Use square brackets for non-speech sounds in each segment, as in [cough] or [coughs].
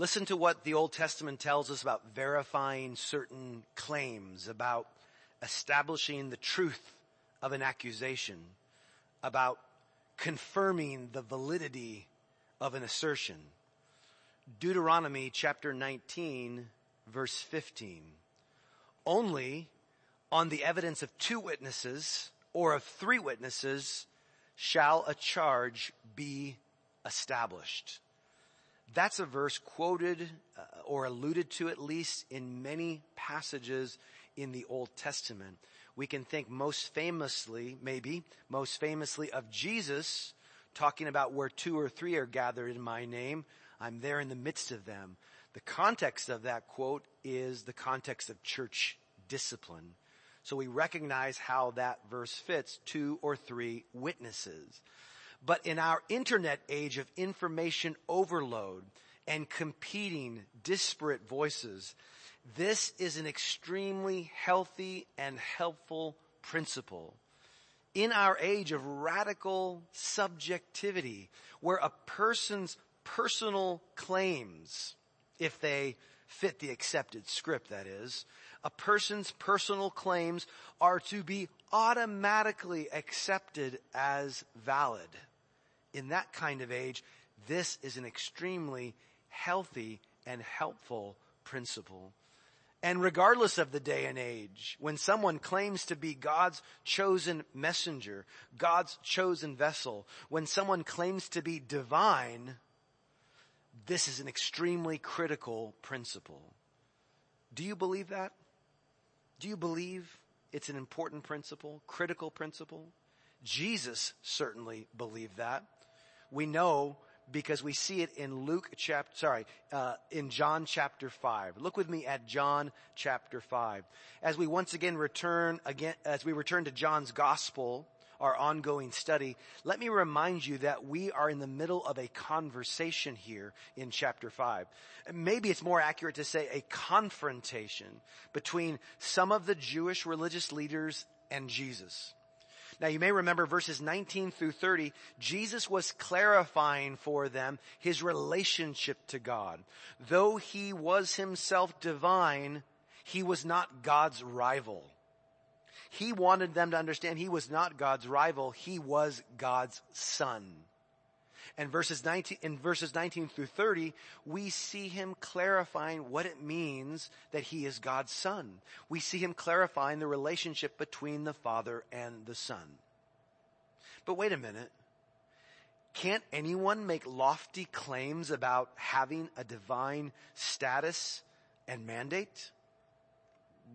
Listen to what the Old Testament tells us about verifying certain claims, about establishing the truth of an accusation, about confirming the validity of an assertion. Deuteronomy chapter 19 verse 15. Only on the evidence of two witnesses or of three witnesses shall a charge be established. That's a verse quoted uh, or alluded to at least in many passages in the Old Testament. We can think most famously, maybe, most famously of Jesus talking about where two or three are gathered in my name, I'm there in the midst of them. The context of that quote is the context of church discipline. So we recognize how that verse fits two or three witnesses. But in our internet age of information overload and competing disparate voices, this is an extremely healthy and helpful principle. In our age of radical subjectivity, where a person's personal claims, if they fit the accepted script that is, a person's personal claims are to be automatically accepted as valid in that kind of age, this is an extremely healthy and helpful principle. And regardless of the day and age, when someone claims to be God's chosen messenger, God's chosen vessel, when someone claims to be divine, this is an extremely critical principle. Do you believe that? Do you believe it's an important principle, critical principle? Jesus certainly believed that. We know because we see it in Luke chapter, sorry, uh, in John chapter 5. Look with me at John chapter 5. As we once again return again, as we return to John's gospel, our ongoing study, let me remind you that we are in the middle of a conversation here in chapter 5. Maybe it's more accurate to say a confrontation between some of the Jewish religious leaders and Jesus. Now you may remember verses 19 through 30, Jesus was clarifying for them his relationship to God. Though he was himself divine, he was not God's rival. He wanted them to understand he was not God's rival, he was God's son. And verses 19, in verses 19 through 30, we see him clarifying what it means that he is God's son. We see him clarifying the relationship between the Father and the Son. But wait a minute. Can't anyone make lofty claims about having a divine status and mandate?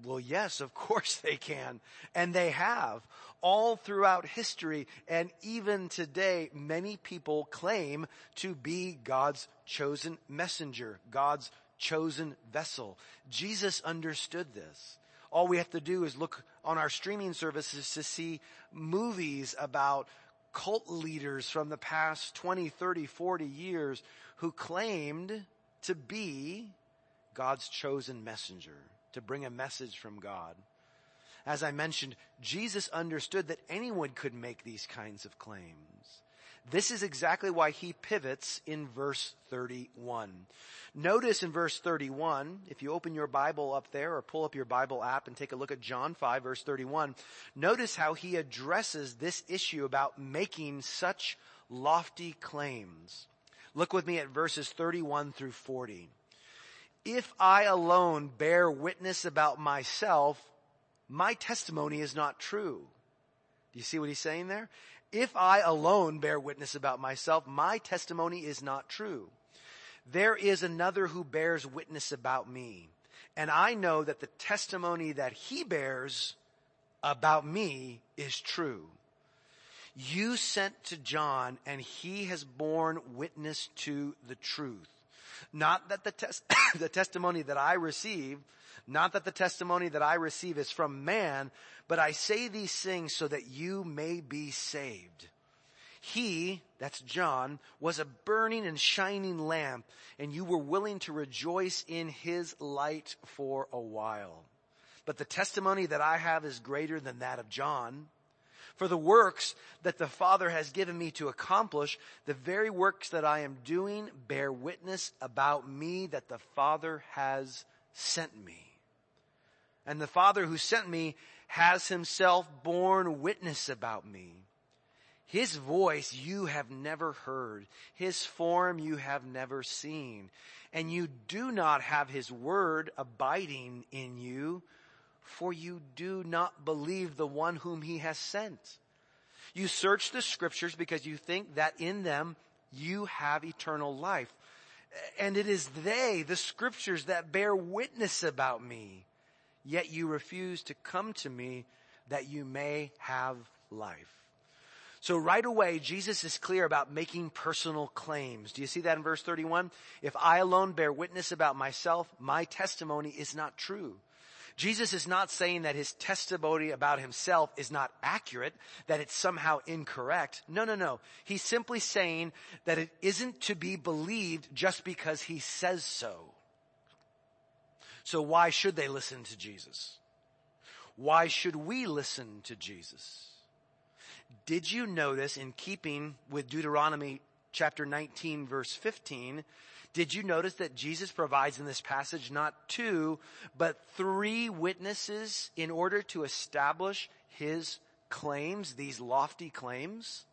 Well, yes, of [laughs] course they can. And they have. All throughout history and even today, many people claim to be God's chosen messenger, God's chosen vessel. Jesus understood this. All we have to do is look on our streaming services to see movies about cult leaders from the past 20, 30, 40 years who claimed to be God's chosen messenger to bring a message from God. As I mentioned, Jesus understood that anyone could make these kinds of claims. This is exactly why he pivots in verse 31. Notice in verse 31, if you open your Bible up there or pull up your Bible app and take a look at John 5 verse 31, notice how he addresses this issue about making such lofty claims. Look with me at verses 31 through 40 if I alone bear witness about myself, my testimony is not true. Do you see what he's saying there? If I alone bear witness about myself, my testimony is not true. There is another who bears witness about me. And I know that the testimony that he bears about me is true. You sent to John and he has borne witness to the truth. Not that the, tes- [coughs] the testimony that I receive, not that the testimony that I receive is from man, but I say these things so that you may be saved. He, that's John, was a burning and shining lamp and you were willing to rejoice in his light for a while. But the testimony that I have is greater than that of John. For the works that the Father has given me to accomplish, the very works that I am doing bear witness about me that the Father has sent me. And the Father who sent me has himself borne witness about me. His voice you have never heard. His form you have never seen. And you do not have his word abiding in you for you do not believe the one whom he has sent. You search the scriptures because you think that in them you have eternal life. And it is they, the scriptures, that bear witness about me. Yet you refuse to come to me that you may have life. So right away, Jesus is clear about making personal claims. Do you see that in verse 31? If I alone bear witness about myself, my testimony is not true. Jesus is not saying that his testimony about himself is not accurate, that it's somehow incorrect. No, no, no. He's simply saying that it isn't to be believed just because he says so. So why should they listen to Jesus? Why should we listen to Jesus? Did you notice in keeping with Deuteronomy chapter 19 verse 15 did you notice that Jesus provides in this passage not two, but three witnesses in order to establish his claims, these lofty claims?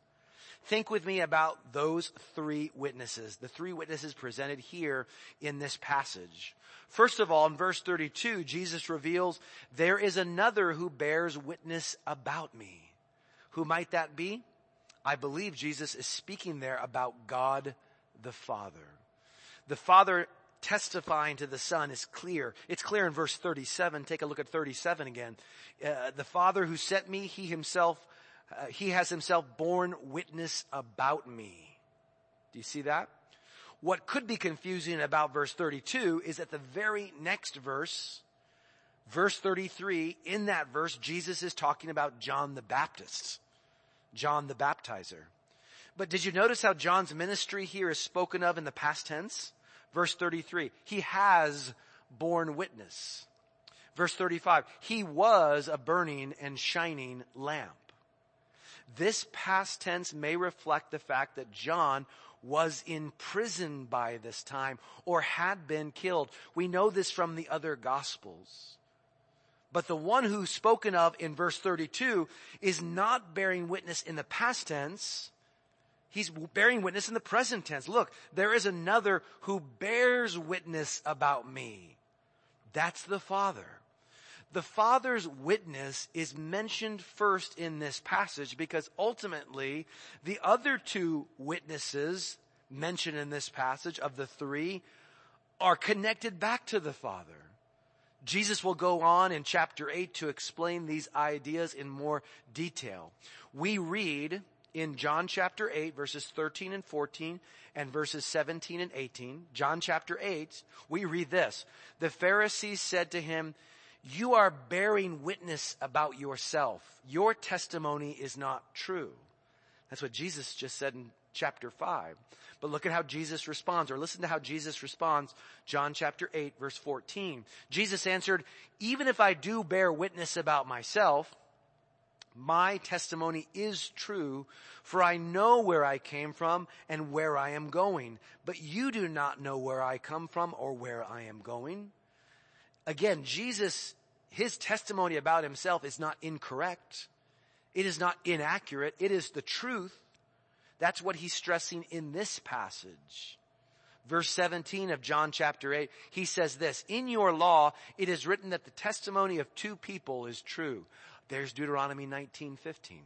Think with me about those three witnesses, the three witnesses presented here in this passage. First of all, in verse 32, Jesus reveals, there is another who bears witness about me. Who might that be? I believe Jesus is speaking there about God the Father. The Father testifying to the Son is clear. It's clear in verse 37. Take a look at 37 again. Uh, the Father who sent me, he himself, uh, he has himself borne witness about me. Do you see that? What could be confusing about verse 32 is that the very next verse, verse 33, in that verse, Jesus is talking about John the Baptist. John the baptizer. But did you notice how John's ministry here is spoken of in the past tense? Verse 33, he has borne witness. Verse 35, he was a burning and shining lamp. This past tense may reflect the fact that John was in prison by this time or had been killed. We know this from the other gospels. But the one who's spoken of in verse 32 is not bearing witness in the past tense, He's bearing witness in the present tense. Look, there is another who bears witness about me. That's the Father. The Father's witness is mentioned first in this passage because ultimately the other two witnesses mentioned in this passage of the three are connected back to the Father. Jesus will go on in chapter 8 to explain these ideas in more detail. We read in John chapter 8 verses 13 and 14 and verses 17 and 18, John chapter 8, we read this. The Pharisees said to him, you are bearing witness about yourself. Your testimony is not true. That's what Jesus just said in chapter 5. But look at how Jesus responds, or listen to how Jesus responds, John chapter 8 verse 14. Jesus answered, even if I do bear witness about myself, my testimony is true, for I know where I came from and where I am going, but you do not know where I come from or where I am going. Again, Jesus, his testimony about himself is not incorrect. It is not inaccurate. It is the truth. That's what he's stressing in this passage. Verse 17 of John chapter 8, he says this, in your law, it is written that the testimony of two people is true. There's Deuteronomy 19:15.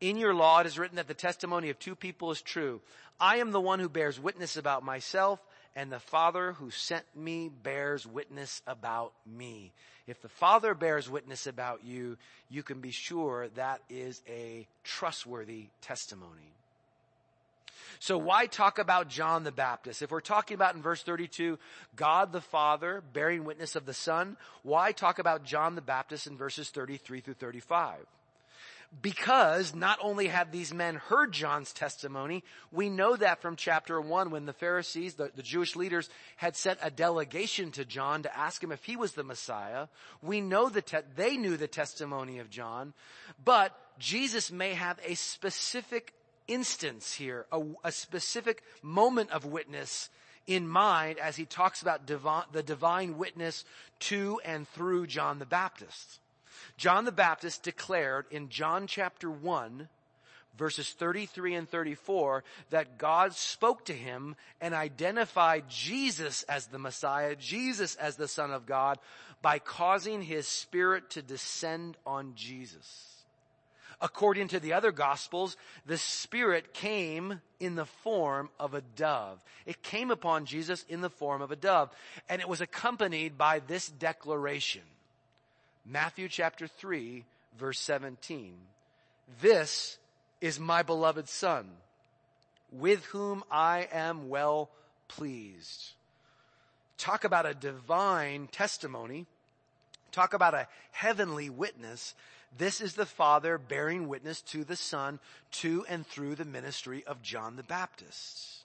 In your law it is written that the testimony of two people is true. I am the one who bears witness about myself and the Father who sent me bears witness about me. If the Father bears witness about you, you can be sure that is a trustworthy testimony. So why talk about John the Baptist? If we're talking about in verse 32, God the Father bearing witness of the Son, why talk about John the Baptist in verses 33 through 35? because not only have these men heard John's testimony, we know that from chapter one when the Pharisees, the, the, Jewish leaders had sent a delegation to John to ask him if he was the Messiah. We know that te- they knew the testimony of John, but Jesus may have a specific instance here, a, a specific moment of witness in mind as he talks about the divine witness to and through John the Baptist. John the Baptist declared in John chapter 1, verses 33 and 34, that God spoke to him and identified Jesus as the Messiah, Jesus as the Son of God, by causing his Spirit to descend on Jesus. According to the other gospels, the Spirit came in the form of a dove. It came upon Jesus in the form of a dove, and it was accompanied by this declaration. Matthew chapter 3 verse 17. This is my beloved son with whom I am well pleased. Talk about a divine testimony. Talk about a heavenly witness. This is the Father bearing witness to the Son to and through the ministry of John the Baptist.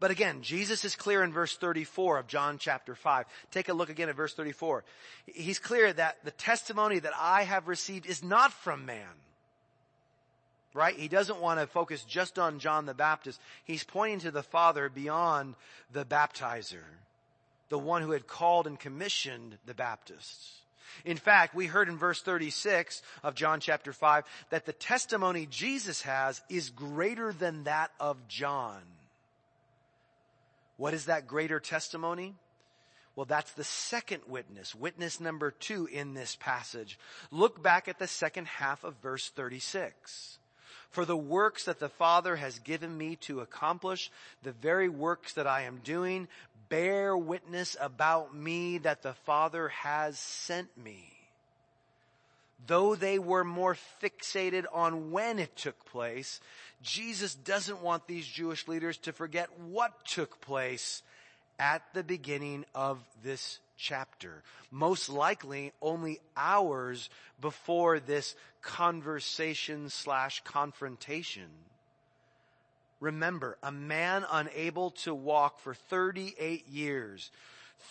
But again, Jesus is clear in verse 34 of John chapter 5. Take a look again at verse 34. He's clear that the testimony that I have received is not from man. Right? He doesn't want to focus just on John the Baptist. He's pointing to the Father beyond the baptizer, the one who had called and commissioned the Baptists. In fact, we heard in verse 36 of John chapter 5 that the testimony Jesus has is greater than that of John. What is that greater testimony? Well, that's the second witness, witness number two in this passage. Look back at the second half of verse 36. For the works that the Father has given me to accomplish, the very works that I am doing, bear witness about me that the Father has sent me. Though they were more fixated on when it took place, Jesus doesn't want these Jewish leaders to forget what took place at the beginning of this chapter. Most likely only hours before this conversation slash confrontation. Remember, a man unable to walk for 38 years,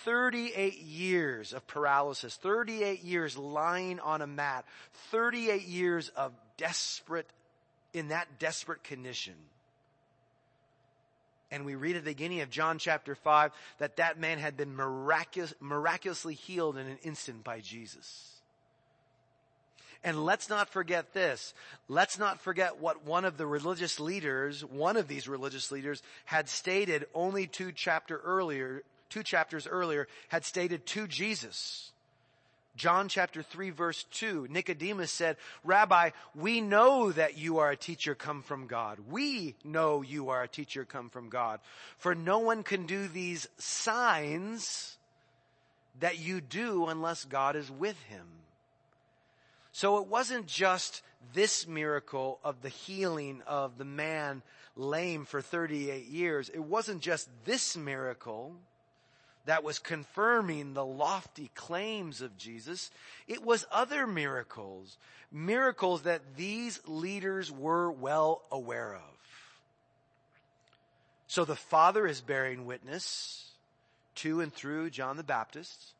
38 years of paralysis, 38 years lying on a mat, 38 years of desperate in that desperate condition. And we read at the beginning of John chapter 5 that that man had been miraculous, miraculously healed in an instant by Jesus. And let's not forget this. Let's not forget what one of the religious leaders, one of these religious leaders had stated only two chapter earlier, two chapters earlier, had stated to Jesus. John chapter 3 verse 2, Nicodemus said, Rabbi, we know that you are a teacher come from God. We know you are a teacher come from God. For no one can do these signs that you do unless God is with him. So it wasn't just this miracle of the healing of the man lame for 38 years. It wasn't just this miracle that was confirming the lofty claims of Jesus. It was other miracles, miracles that these leaders were well aware of. So the Father is bearing witness to and through John the Baptist,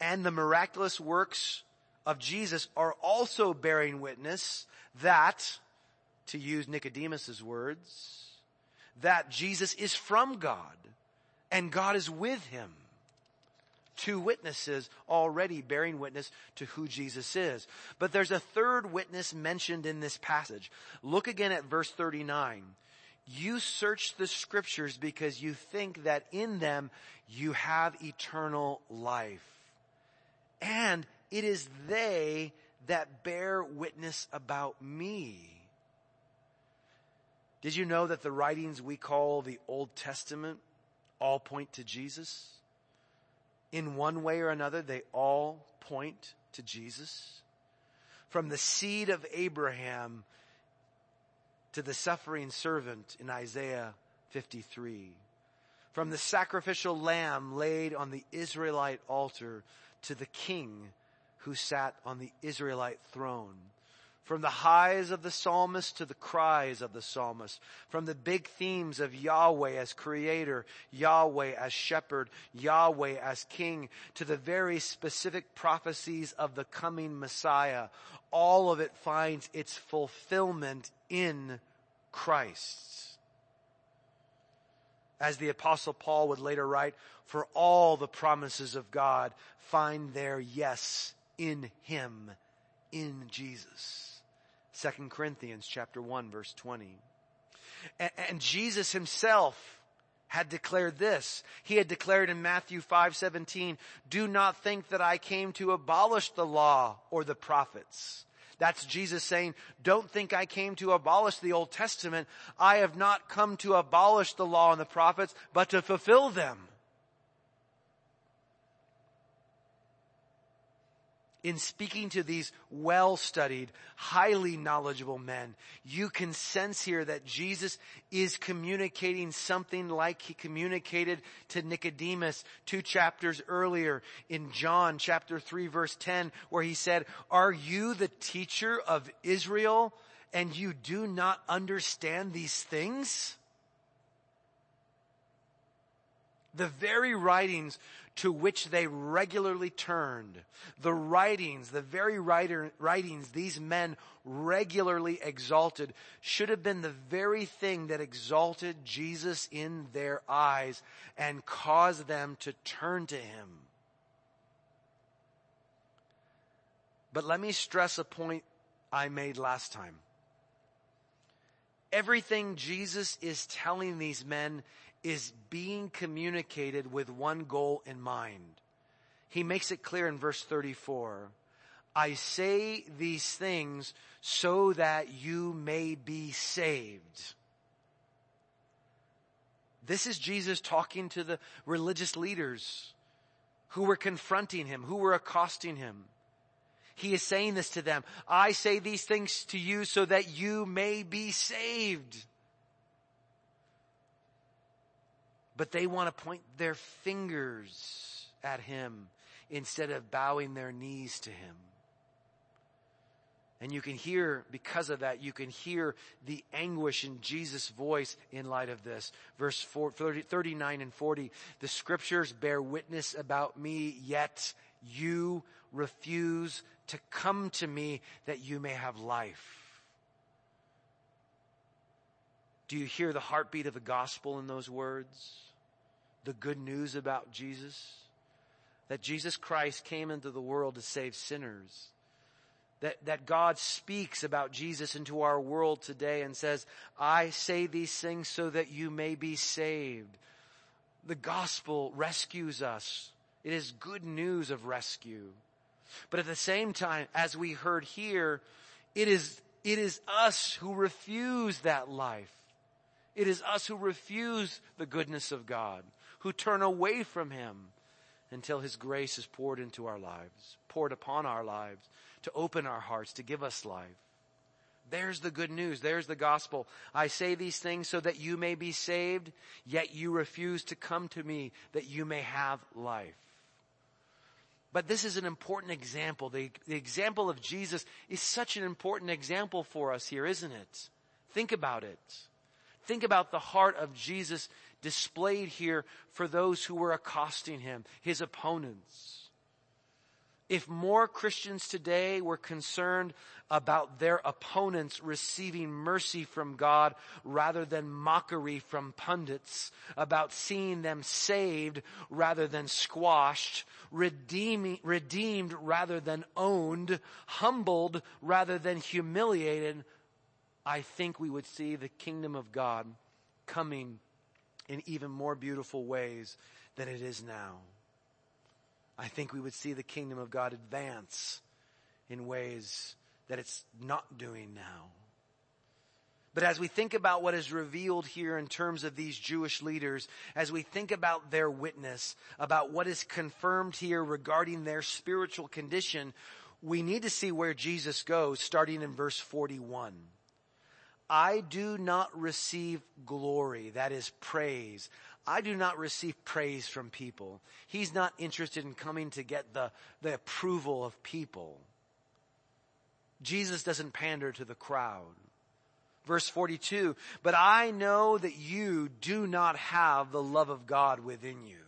and the miraculous works of Jesus are also bearing witness that, to use Nicodemus's words, that Jesus is from God and God is with him two witnesses already bearing witness to who Jesus is. But there's a third witness mentioned in this passage. Look again at verse 39. You search the scriptures because you think that in them you have eternal life. And it is they that bear witness about me. Did you know that the writings we call the Old Testament all point to Jesus? in one way or another, they all point to Jesus. From the seed of Abraham to the suffering servant in Isaiah 53. From the sacrificial lamb laid on the Israelite altar to the king who sat on the Israelite throne. From the highs of the psalmist to the cries of the psalmist. From the big themes of Yahweh as creator, Yahweh as shepherd, Yahweh as king, to the very specific prophecies of the coming Messiah. All of it finds its fulfillment in Christ. As the apostle Paul would later write, for all the promises of God find their yes in Him, in Jesus. 2 Corinthians chapter 1 verse 20. And, and Jesus himself had declared this. He had declared in Matthew 5:17, "Do not think that I came to abolish the law or the prophets." That's Jesus saying, don't think I came to abolish the Old Testament. I have not come to abolish the law and the prophets, but to fulfill them. In speaking to these well-studied, highly knowledgeable men, you can sense here that Jesus is communicating something like he communicated to Nicodemus two chapters earlier in John chapter 3 verse 10 where he said, are you the teacher of Israel and you do not understand these things? The very writings to which they regularly turned. The writings, the very writer, writings these men regularly exalted should have been the very thing that exalted Jesus in their eyes and caused them to turn to him. But let me stress a point I made last time. Everything Jesus is telling these men is being communicated with one goal in mind. He makes it clear in verse 34. I say these things so that you may be saved. This is Jesus talking to the religious leaders who were confronting him, who were accosting him. He is saying this to them. I say these things to you so that you may be saved. But they want to point their fingers at him instead of bowing their knees to him. And you can hear, because of that, you can hear the anguish in Jesus' voice in light of this. Verse 4, 30, 39 and 40, the scriptures bear witness about me, yet you refuse to come to me that you may have life. Do you hear the heartbeat of the gospel in those words? The good news about Jesus? That Jesus Christ came into the world to save sinners. That, that God speaks about Jesus into our world today and says, I say these things so that you may be saved. The gospel rescues us. It is good news of rescue. But at the same time, as we heard here, it is, it is us who refuse that life. It is us who refuse the goodness of God who turn away from Him until His grace is poured into our lives, poured upon our lives, to open our hearts, to give us life. There's the good news. There's the gospel. I say these things so that you may be saved, yet you refuse to come to me that you may have life. But this is an important example. The, the, example of Jesus is such an important example for us here, isn't it? Think about it. Think about the heart of Jesus displayed here for those who were accosting him, his opponents. If more Christians today were concerned about their opponents receiving mercy from God rather than mockery from pundits, about seeing them saved rather than squashed, redeeming, redeemed rather than owned, humbled rather than humiliated, I think we would see the kingdom of God coming in even more beautiful ways than it is now. I think we would see the kingdom of God advance in ways that it's not doing now. But as we think about what is revealed here in terms of these Jewish leaders, as we think about their witness, about what is confirmed here regarding their spiritual condition, we need to see where Jesus goes starting in verse 41. I do not receive glory, that is praise. I do not receive praise from people. He's not interested in coming to get the, the approval of people. Jesus doesn't pander to the crowd. Verse 42, but I know that you do not have the love of God within you.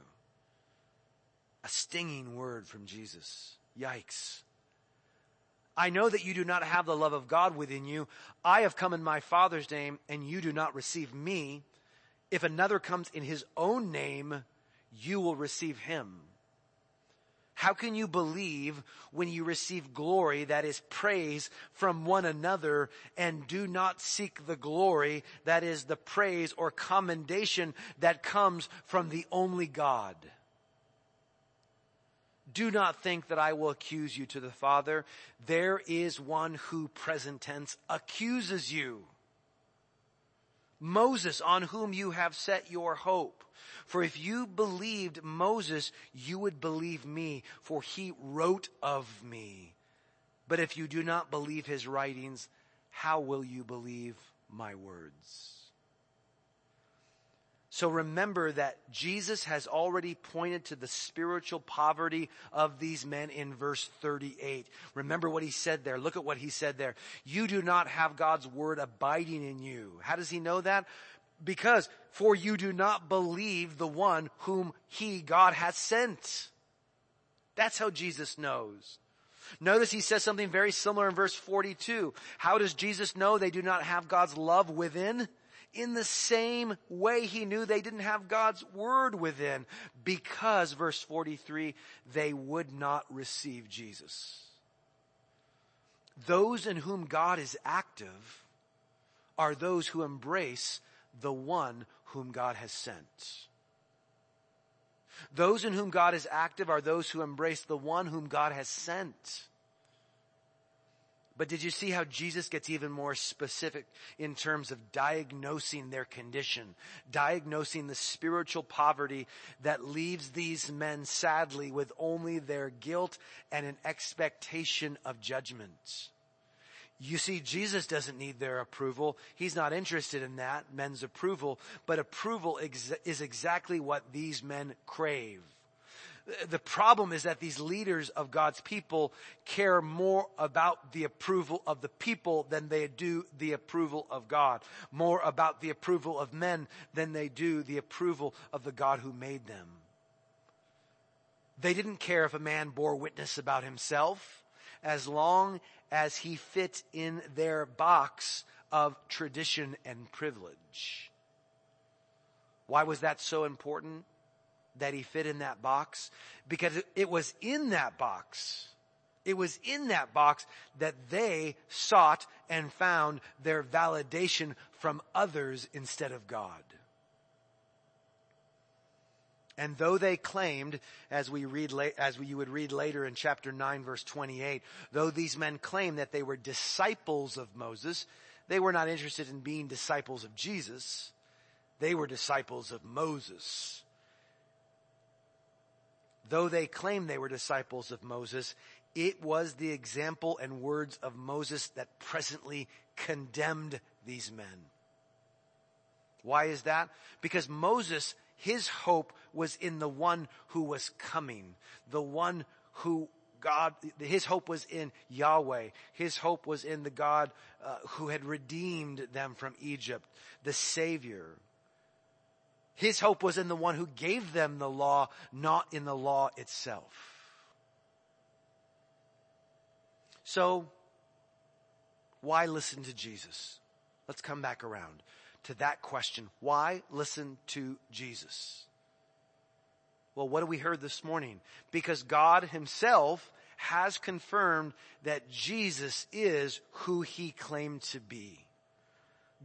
A stinging word from Jesus. Yikes. I know that you do not have the love of God within you. I have come in my Father's name and you do not receive me. If another comes in his own name, you will receive him. How can you believe when you receive glory that is praise from one another and do not seek the glory that is the praise or commendation that comes from the only God? Do not think that I will accuse you to the Father. There is one who present tense accuses you. Moses on whom you have set your hope. For if you believed Moses, you would believe me, for he wrote of me. But if you do not believe his writings, how will you believe my words? So remember that Jesus has already pointed to the spiritual poverty of these men in verse 38. Remember what he said there. Look at what he said there. You do not have God's word abiding in you. How does he know that? Because, for you do not believe the one whom he, God, has sent. That's how Jesus knows. Notice he says something very similar in verse 42. How does Jesus know they do not have God's love within? In the same way he knew they didn't have God's word within because, verse 43, they would not receive Jesus. Those in whom God is active are those who embrace the one whom God has sent. Those in whom God is active are those who embrace the one whom God has sent. But did you see how Jesus gets even more specific in terms of diagnosing their condition, diagnosing the spiritual poverty that leaves these men sadly with only their guilt and an expectation of judgment? You see, Jesus doesn't need their approval. He's not interested in that, men's approval, but approval is exactly what these men crave. The problem is that these leaders of God's people care more about the approval of the people than they do the approval of God. More about the approval of men than they do the approval of the God who made them. They didn't care if a man bore witness about himself as long as he fit in their box of tradition and privilege. Why was that so important that he fit in that box? Because it was in that box. It was in that box that they sought and found their validation from others instead of God. And though they claimed, as we read, as you would read later in chapter 9 verse 28, though these men claimed that they were disciples of Moses, they were not interested in being disciples of Jesus. They were disciples of Moses. Though they claimed they were disciples of Moses, it was the example and words of Moses that presently condemned these men. Why is that? Because Moses his hope was in the one who was coming, the one who God, his hope was in Yahweh. His hope was in the God uh, who had redeemed them from Egypt, the Savior. His hope was in the one who gave them the law, not in the law itself. So, why listen to Jesus? Let's come back around to that question. Why listen to Jesus? Well, what do we heard this morning? Because God himself has confirmed that Jesus is who he claimed to be.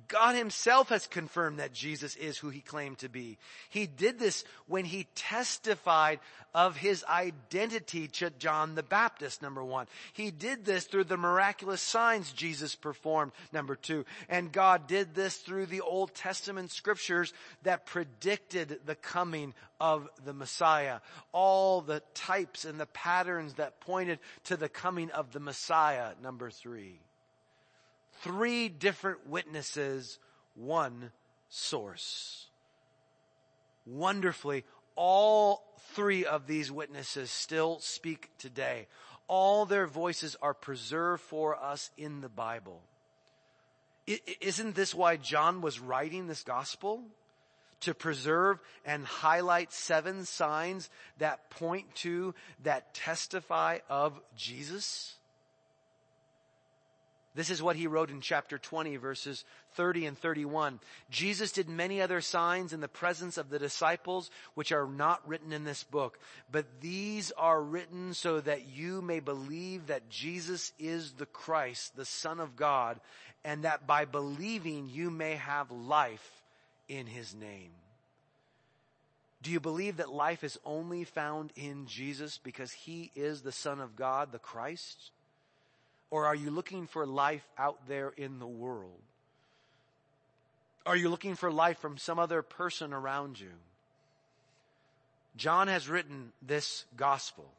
God himself has confirmed that Jesus is who he claimed to be. He did this when he testified of his identity to John the Baptist, number one. He did this through the miraculous signs Jesus performed, number two. And God did this through the Old Testament scriptures that predicted the coming of the Messiah. All the types and the patterns that pointed to the coming of the Messiah, number three. Three different witnesses, one source. Wonderfully, all three of these witnesses still speak today. All their voices are preserved for us in the Bible. Isn't this why John was writing this gospel? To preserve and highlight seven signs that point to, that testify of Jesus? This is what he wrote in chapter 20 verses 30 and 31. Jesus did many other signs in the presence of the disciples which are not written in this book, but these are written so that you may believe that Jesus is the Christ, the Son of God, and that by believing you may have life in his name. Do you believe that life is only found in Jesus because he is the Son of God, the Christ? Or are you looking for life out there in the world? Are you looking for life from some other person around you? John has written this gospel.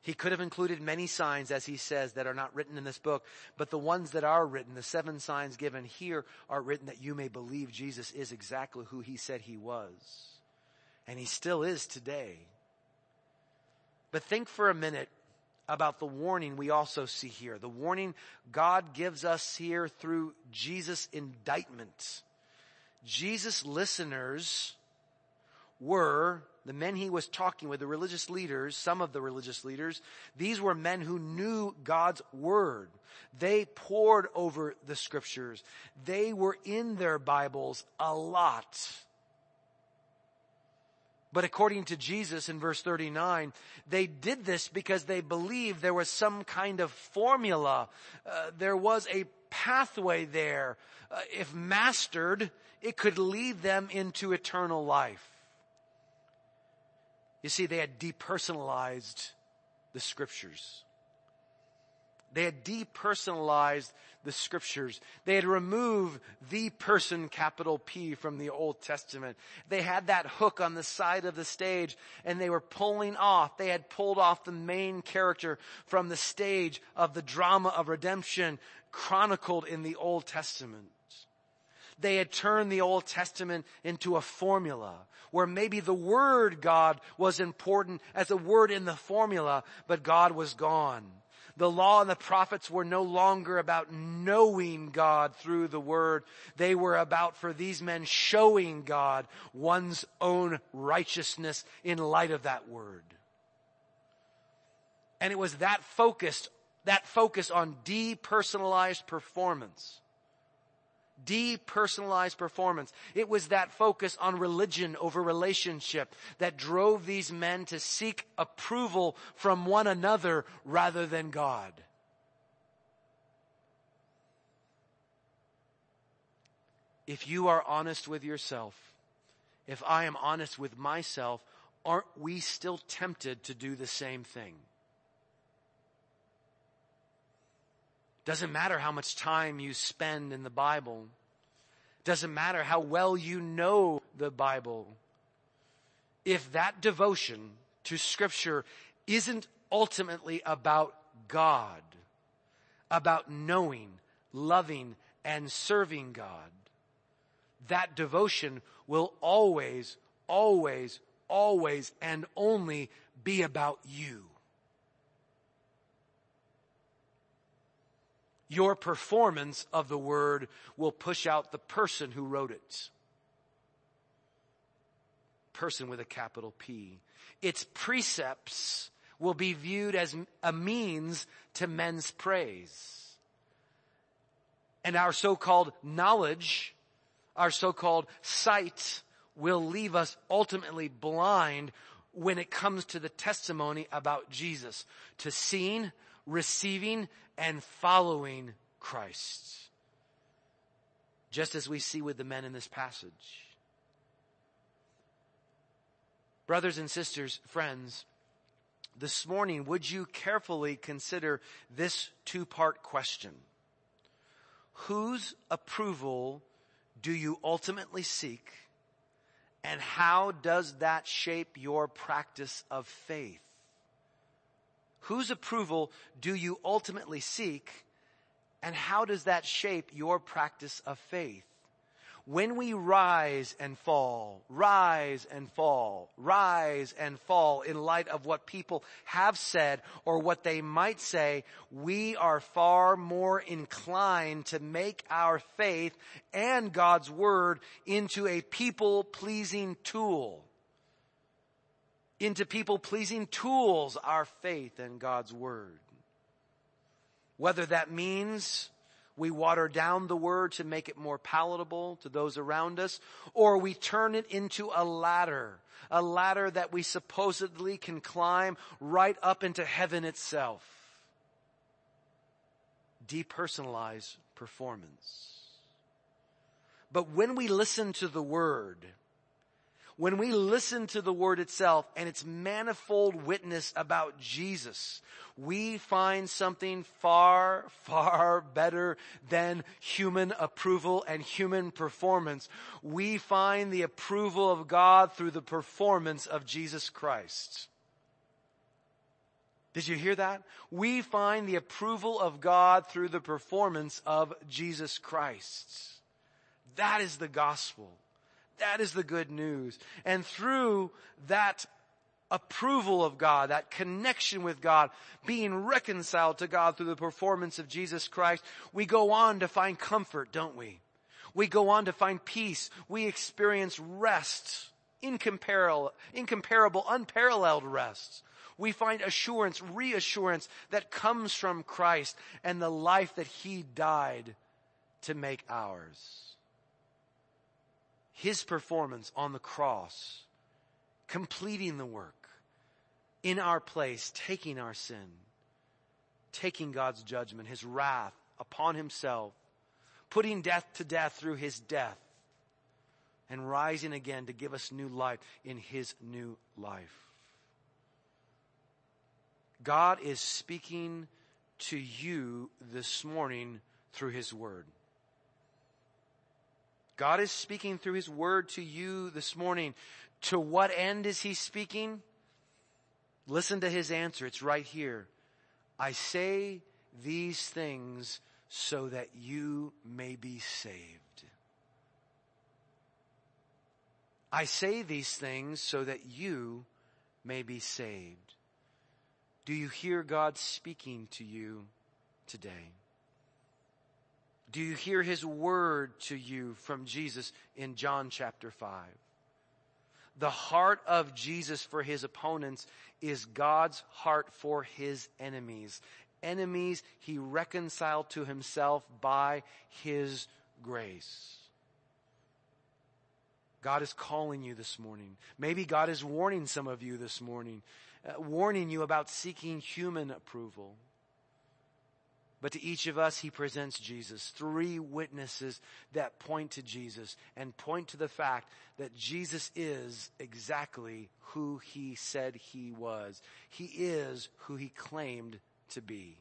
He could have included many signs, as he says, that are not written in this book, but the ones that are written, the seven signs given here, are written that you may believe Jesus is exactly who he said he was. And he still is today. But think for a minute about the warning we also see here. The warning God gives us here through Jesus' indictment. Jesus' listeners were the men he was talking with, the religious leaders, some of the religious leaders, these were men who knew God's word. They pored over the scriptures. They were in their Bibles a lot. But according to Jesus in verse 39, they did this because they believed there was some kind of formula. Uh, there was a pathway there. Uh, if mastered, it could lead them into eternal life. You see, they had depersonalized the scriptures. They had depersonalized the scriptures. They had removed the person capital P from the Old Testament. They had that hook on the side of the stage and they were pulling off. They had pulled off the main character from the stage of the drama of redemption chronicled in the Old Testament. They had turned the Old Testament into a formula where maybe the word God was important as a word in the formula, but God was gone. The law and the prophets were no longer about knowing God through the word. They were about for these men showing God one's own righteousness in light of that word. And it was that focused, that focus on depersonalized performance depersonalized performance. It was that focus on religion over relationship that drove these men to seek approval from one another rather than God. If you are honest with yourself, if I am honest with myself, aren't we still tempted to do the same thing? Doesn't matter how much time you spend in the Bible. Doesn't matter how well you know the Bible. If that devotion to scripture isn't ultimately about God, about knowing, loving, and serving God, that devotion will always, always, always, and only be about you. Your performance of the word will push out the person who wrote it. Person with a capital P. Its precepts will be viewed as a means to men's praise. And our so-called knowledge, our so-called sight will leave us ultimately blind when it comes to the testimony about Jesus. To seeing, receiving, and following Christ. Just as we see with the men in this passage. Brothers and sisters, friends, this morning, would you carefully consider this two-part question? Whose approval do you ultimately seek? And how does that shape your practice of faith? Whose approval do you ultimately seek? And how does that shape your practice of faith? when we rise and fall, rise and fall, rise and fall in light of what people have said or what they might say, we are far more inclined to make our faith and God's word into a people pleasing tool. Into people pleasing tools, our faith and God's word. Whether that means we water down the word to make it more palatable to those around us, or we turn it into a ladder, a ladder that we supposedly can climb right up into heaven itself. Depersonalize performance. But when we listen to the word, when we listen to the word itself and its manifold witness about Jesus, we find something far, far better than human approval and human performance. We find the approval of God through the performance of Jesus Christ. Did you hear that? We find the approval of God through the performance of Jesus Christ. That is the gospel. That is the good news. And through that approval of God, that connection with God, being reconciled to God through the performance of Jesus Christ, we go on to find comfort, don't we? We go on to find peace. We experience rest, incomparable, incomparable, unparalleled rest. We find assurance, reassurance that comes from Christ and the life that He died to make ours his performance on the cross, completing the work in our place, taking our sin, taking God's judgment, his wrath upon himself, putting death to death through his death, and rising again to give us new life in his new life. God is speaking to you this morning through his word. God is speaking through His Word to you this morning. To what end is He speaking? Listen to His answer. It's right here. I say these things so that you may be saved. I say these things so that you may be saved. Do you hear God speaking to you today? Do you hear his word to you from Jesus in John chapter 5? The heart of Jesus for his opponents is God's heart for his enemies. Enemies he reconciled to himself by his grace. God is calling you this morning. Maybe God is warning some of you this morning, uh, warning you about seeking human approval. But to each of us, he presents Jesus. Three witnesses that point to Jesus and point to the fact that Jesus is exactly who he said he was. He is who he claimed to be.